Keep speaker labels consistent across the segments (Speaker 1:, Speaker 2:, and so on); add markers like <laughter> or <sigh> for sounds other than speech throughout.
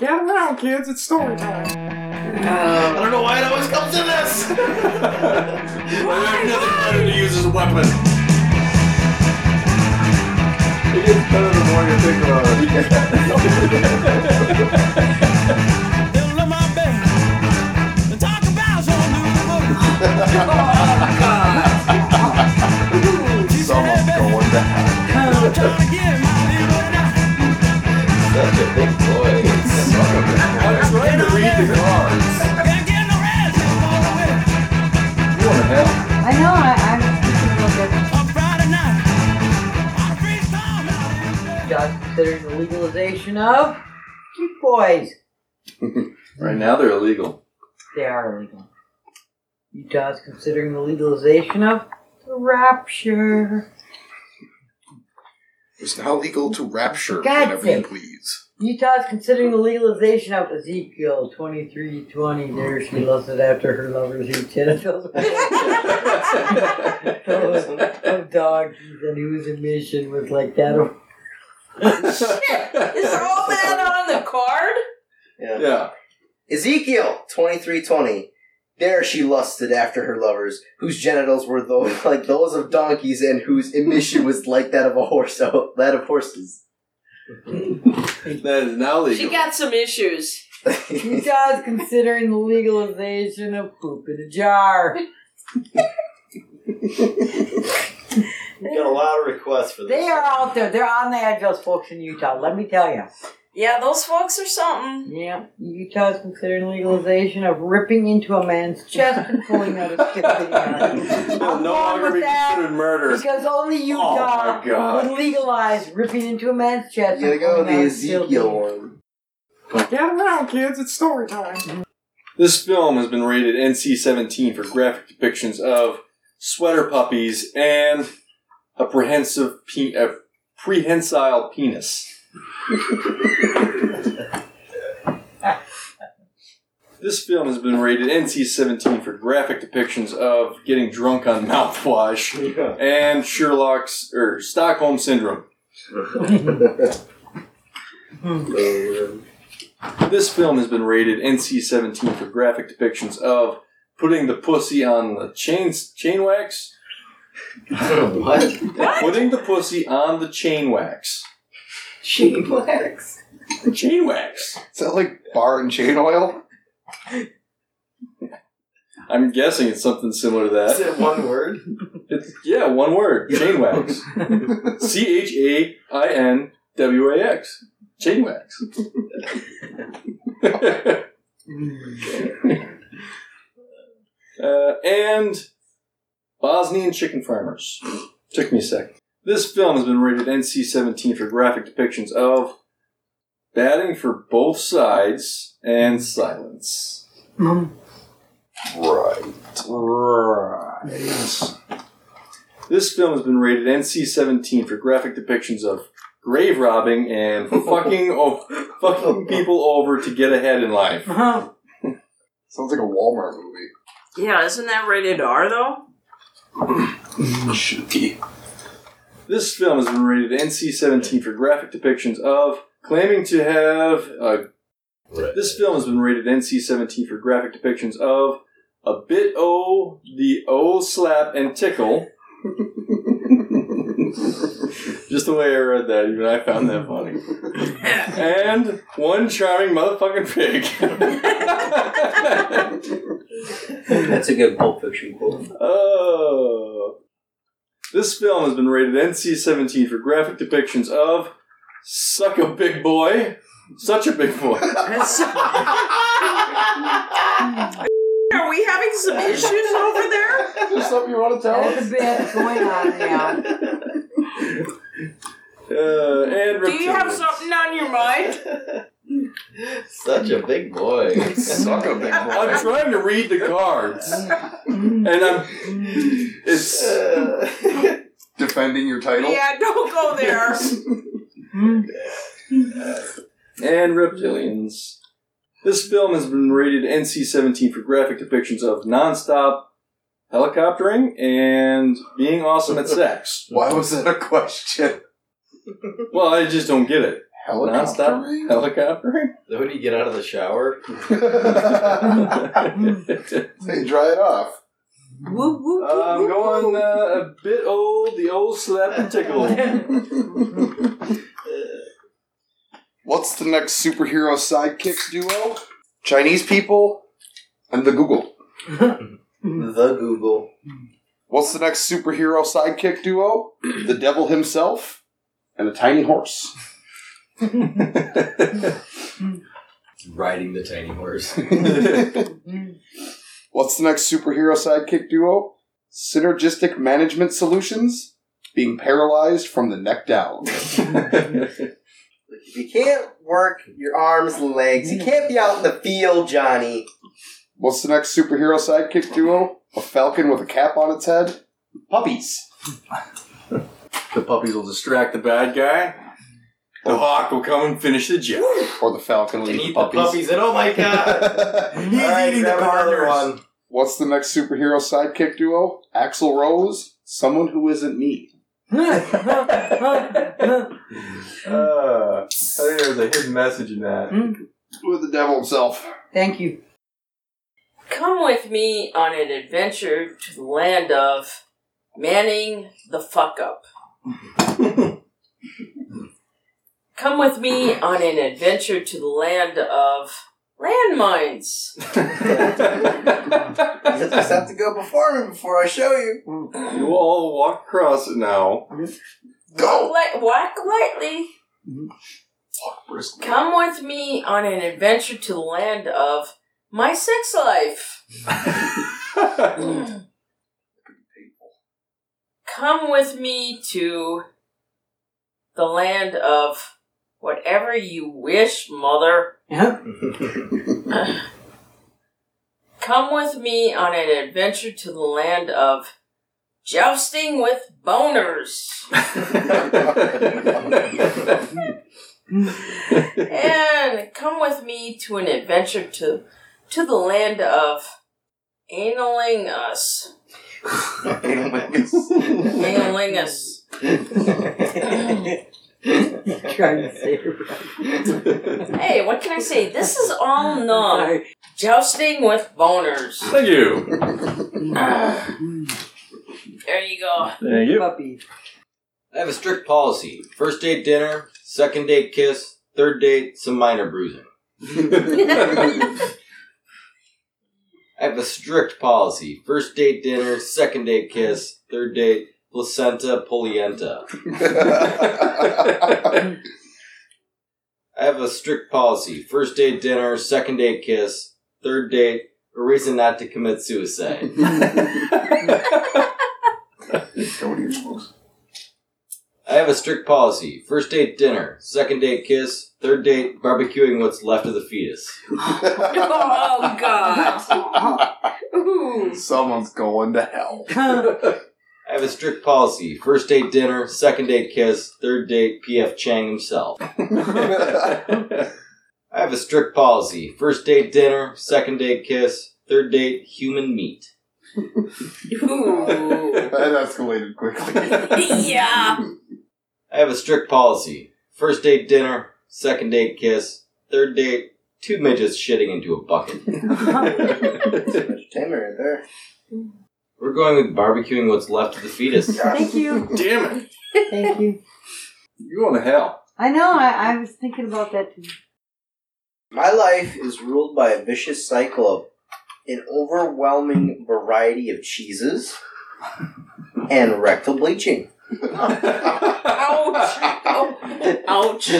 Speaker 1: <laughs> Get around, kids. It's story time.
Speaker 2: I don't know why it always comes to this. <laughs> I have nothing better to use as a weapon.
Speaker 1: It gets better the more you think about it.
Speaker 3: Fill my bed and talk about your new book. She said,
Speaker 1: Someone's going down.
Speaker 3: I'm trying to get my little now.
Speaker 2: Such a big boy.
Speaker 1: I'm trying to read the cards. You want to help?
Speaker 4: I know, I, I'm. Just considering the legalization of cute boys.
Speaker 2: Right now they're illegal.
Speaker 4: They are illegal. Utah's considering the legalization of the rapture.
Speaker 5: It's now legal to rapture
Speaker 4: God
Speaker 5: whenever you
Speaker 4: sake.
Speaker 5: please.
Speaker 4: Utah's considering the legalization of Ezekiel 2320. There she lusted after her lover's <laughs> eat genitals. of oh, donkeys and whose emission was like that of
Speaker 6: Is all that on the card?
Speaker 2: Yeah.
Speaker 7: Ezekiel twenty three twenty. There she lusted after her lovers, whose genitals were those <laughs> like those of donkeys, and whose emission was like that of a horse. So <laughs> that of horses.
Speaker 2: That is now legal.
Speaker 6: She got some issues. <laughs>
Speaker 4: You Utah's considering the legalization of poop in a jar.
Speaker 2: We got a lot of requests for this.
Speaker 4: They are out there. They're on the edge, those folks in Utah. Let me tell you.
Speaker 6: Yeah, those folks are something.
Speaker 4: Yeah, Utah's considering legalization of ripping into a man's chest and pulling out his kidney.
Speaker 2: It'll
Speaker 4: I'm
Speaker 2: no longer be considered murder.
Speaker 4: Because only
Speaker 2: Oh
Speaker 4: Utah
Speaker 2: my God.
Speaker 4: would legalize ripping into a man's chest.
Speaker 7: You gotta
Speaker 4: and
Speaker 7: go with the Ezekiel one.
Speaker 1: Get around, kids. It's story time.
Speaker 2: This film has been rated NC-17 for graphic depictions of sweater puppies and a prehensive pe- a prehensile penis. <laughs> this film has been rated NC-17 for graphic depictions of getting drunk on mouthwash and Sherlock's or Stockholm syndrome. <laughs> This film has been rated NC-17 for graphic depictions of putting the pussy on the chain chain wax. <laughs>
Speaker 7: what?
Speaker 2: Putting the pussy on the chain wax.
Speaker 7: Chain wax.
Speaker 2: Chain wax.
Speaker 5: Is that like bar and chain oil?
Speaker 2: I'm guessing it's something similar to that.
Speaker 7: it one word?
Speaker 2: It's, yeah, one word. Chain wax. <laughs> C H A I N W A X. Chain wax. <laughs> uh, and Bosnian chicken farmers. Took me a sec. This film has been rated NC 17 for graphic depictions of batting for both sides and silence.
Speaker 5: Right.
Speaker 2: Right. This film has been rated NC 17 for graphic depictions of grave robbing and <laughs> fucking o- fucking people over to get ahead in life.
Speaker 4: Uh-huh.
Speaker 5: Sounds like a Walmart movie.
Speaker 6: Yeah, isn't that rated R though?
Speaker 5: Should be.
Speaker 2: This film has been rated NC 17 for graphic depictions of claiming to have. Uh, this film has been rated NC 17 for graphic depictions of a bit o the o slap and tickle. <laughs> Just the way I read that, even I found that funny. And one charming motherfucking pig.
Speaker 7: That's a good Pulp Fiction quote.
Speaker 2: Oh. This film has been rated NC 17 for graphic depictions of Suck a Big Boy. Such a big boy. <laughs>
Speaker 6: Are we having some issues over there?
Speaker 5: Is there something you want to tell
Speaker 4: There's
Speaker 5: us?
Speaker 4: a bit going on now.
Speaker 2: Uh, and
Speaker 6: Do you have something on your mind? <laughs>
Speaker 2: Such a big boy. <laughs>
Speaker 5: Suck a big boy.
Speaker 2: I'm trying to read the cards. And I'm. It's. <laughs>
Speaker 5: Defending your title?
Speaker 6: Yeah, don't go there.
Speaker 2: and reptilians. This film has been rated NC 17 for graphic depictions of nonstop helicoptering and being awesome at sex.
Speaker 5: Why was that a question?
Speaker 2: Well, I just don't get it. Non-stop helicoptering?
Speaker 8: Then when you get out of the shower, <laughs> <laughs>
Speaker 5: Hey, dry it off.
Speaker 6: Whoop, whoop,
Speaker 2: Uh, I'm
Speaker 6: whoop,
Speaker 2: going
Speaker 6: whoop.
Speaker 2: uh, a bit old, the old slap and tickle. <laughs>
Speaker 5: What's the next superhero sidekick duo? Chinese people and the Google.
Speaker 7: The Google.
Speaker 5: What's the next superhero sidekick duo? The devil himself and a tiny horse.
Speaker 8: Riding the tiny horse. <laughs> <laughs>
Speaker 5: What's the next superhero sidekick duo? Synergistic management solutions. Being paralyzed from the neck down.
Speaker 7: If you can't work your arms and legs, you can't be out in the field, Johnny.
Speaker 5: What's the next superhero sidekick duo? A falcon with a cap on its head. Puppies.
Speaker 2: the puppies will distract the bad guy. The hawk will come and finish the job.
Speaker 5: Or the falcon will
Speaker 8: and
Speaker 5: eat
Speaker 8: eat
Speaker 5: the
Speaker 8: the
Speaker 5: puppies.
Speaker 8: puppies, and oh my <laughs> god!
Speaker 2: He's
Speaker 7: Alright,
Speaker 2: eating the
Speaker 7: grab another
Speaker 2: partners.
Speaker 7: one.
Speaker 5: What's the next superhero sidekick duo? Axl Rose. Someone who isn't me. <laughs>
Speaker 2: Uh, I think there's a hidden message in that.
Speaker 5: With the devil himself.
Speaker 4: Thank you.
Speaker 6: Come with me on an adventure to the land of Manning the Fuck Up. <laughs> Come with me on an adventure to the land of landmines. <laughs>
Speaker 7: You just have to go before me before I show you.
Speaker 2: you all walk across it now.
Speaker 5: Go!
Speaker 6: Li- whack lightly.
Speaker 5: briskly.
Speaker 6: Come with me on an adventure to the land of my sex life. <laughs> Come with me to the land of whatever you wish, mother.
Speaker 4: Yep. <laughs>
Speaker 6: Come with me on an adventure to the land of jousting with boners. and come with me to an adventure to to the land of analing us. Analing us. <laughs> <laughs>
Speaker 4: Trying to say right.
Speaker 6: Hey, what can I say? This is all <laughs> numb.
Speaker 4: Sorry.
Speaker 6: Jousting with boners.
Speaker 2: Thank you. <sighs>
Speaker 6: There you go.
Speaker 2: Thank you.
Speaker 4: Puppy.
Speaker 8: I have a strict policy: first date dinner, second date kiss, third date some minor bruising. <laughs> I have a strict policy: first date dinner, second date kiss, third date placenta polienta. <laughs> I have a strict policy: first date dinner, second date kiss, third date a reason not to commit suicide. <laughs>
Speaker 5: Go to your schools.
Speaker 8: I have a strict policy: first date dinner, second date kiss, third date barbecuing what's left of the fetus. <laughs>
Speaker 6: Oh God. Ooh.
Speaker 5: Someone's going to hell.
Speaker 8: I have a strict policy: first date dinner, second date kiss, third date PF Chang himself. <laughs> I have a strict policy: first date dinner, second date kiss, third date human meat.
Speaker 6: Ooh.
Speaker 5: that escalated quickly. <laughs>
Speaker 6: yeah.
Speaker 8: I have a strict policy: first date dinner, second date kiss, third date two midgets shitting into a bucket. <laughs>
Speaker 7: Entertainment right there.
Speaker 8: We're going with barbecuing what's left of the fetus. <laughs>
Speaker 4: Thank you.
Speaker 2: Damn it.
Speaker 4: Thank you.
Speaker 2: You're going to hell.
Speaker 4: I know, I, I was thinking about that too.
Speaker 7: My life is ruled by a vicious cycle of an overwhelming variety of cheeses and rectal bleaching.
Speaker 6: Ouch. <laughs> Ouch.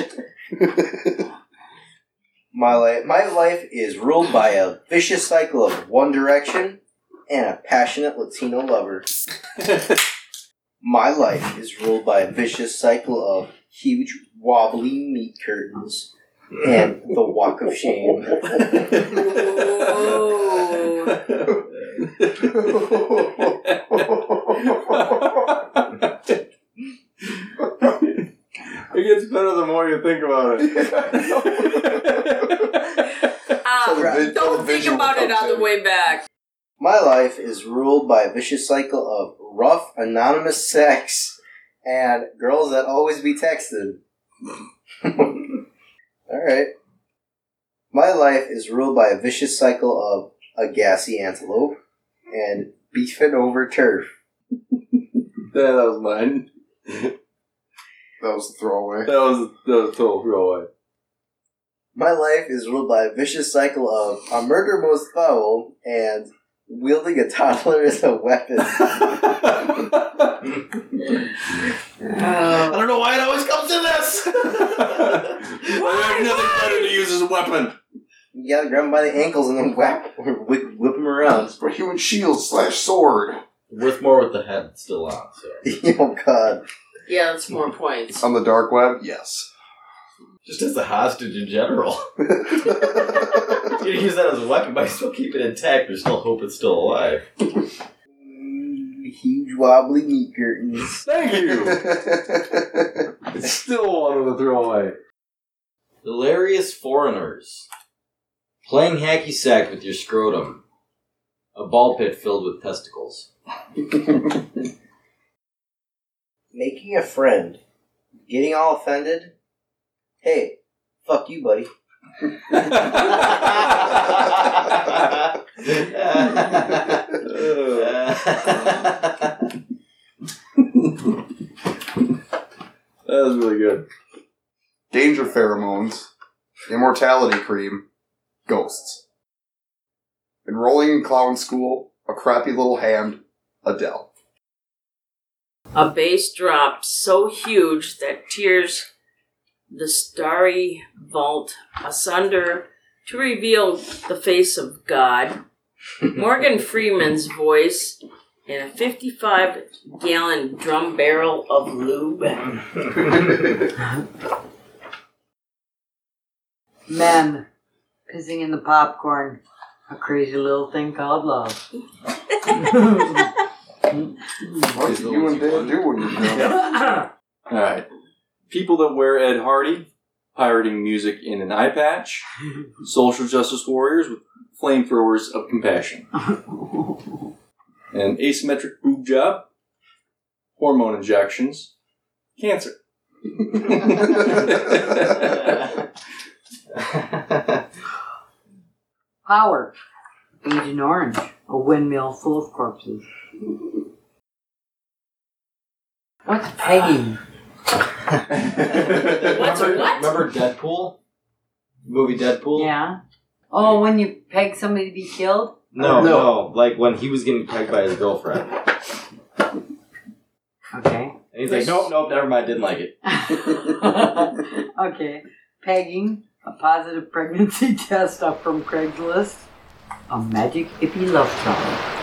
Speaker 7: My life, my life is ruled by a vicious cycle of One Direction and a passionate Latino lover. My life is ruled by a vicious cycle of huge wobbly meat curtains and the walk of shame.
Speaker 2: it gets better the more you think about it. <laughs>
Speaker 6: Ah,
Speaker 5: So vi-
Speaker 6: don't think about it on the way back.
Speaker 7: My life is ruled by a vicious cycle of rough, anonymous sex and girls that always be texted. <laughs> Alright. My life is ruled by a vicious cycle of a gassy antelope and beefing over turf. <laughs>
Speaker 2: Yeah, that was mine. <laughs>
Speaker 5: That was the throwaway.
Speaker 2: That was that was total throwaway.
Speaker 7: My life is ruled by a vicious cycle of a murder most foul and wielding a toddler as a weapon. <laughs> Oh.
Speaker 2: I
Speaker 4: Oh,
Speaker 2: don't know why it always comes to this. <laughs> I have nothing better to use as a weapon.
Speaker 7: You gotta grab him by the ankles and then whack or whip, whip him around.
Speaker 5: For human shield slash sword.
Speaker 8: Worth more with the head still on. So <laughs>
Speaker 7: oh god.
Speaker 6: Yeah, that's more points.
Speaker 5: On the dark web, yes.
Speaker 8: Just as a hostage in general, <laughs> <laughs> you can use that as a weapon, but you still keep it intact. There's still hope it's still alive.
Speaker 7: Mm, Huge wobbly meat curtains. <laughs>
Speaker 2: Thank you. It's still one of the throwaway.
Speaker 8: Hilarious foreigners. Playing hacky sack with your scrotum. A ball pit filled with testicles.
Speaker 7: Making a friend. Getting all offended. Hey, fuck you, buddy.
Speaker 2: That was really good.
Speaker 5: Danger pheromones. Immortality cream. Ghosts. Enrolling in clown school. A crappy little hand. Adele.
Speaker 6: A bass drop so huge that tears the starry vault asunder to reveal the face of God. <laughs> Morgan Freeman's voice in a 55 gallon drum barrel of lube.
Speaker 4: men pissing in the popcorn. A crazy little thing called love. <laughs>
Speaker 5: What do you and Dad do when you're drunk? <laughs>
Speaker 2: All right. People that wear Ed Hardy, pirating music in an eye patch, <laughs> social justice warriors with flamethrowers of compassion, an asymmetric boob job, hormone injections, cancer. <laughs>
Speaker 4: Power. Agent Orange. A windmill full of corpses. What's pegging?
Speaker 6: What's a what?
Speaker 8: Remember Deadpool? Movie Deadpool?
Speaker 4: Yeah. Oh, when you peg somebody to be killed?
Speaker 8: No,
Speaker 7: No.
Speaker 8: no, Like when he was getting pegged by his girlfriend.
Speaker 4: Okay.
Speaker 8: And he's like, nope, nope, never mind, didn't like it. <laughs>
Speaker 4: okay. Pegging. A positive pregnancy <laughs> test up from Craigslist. A magic hippie love charm.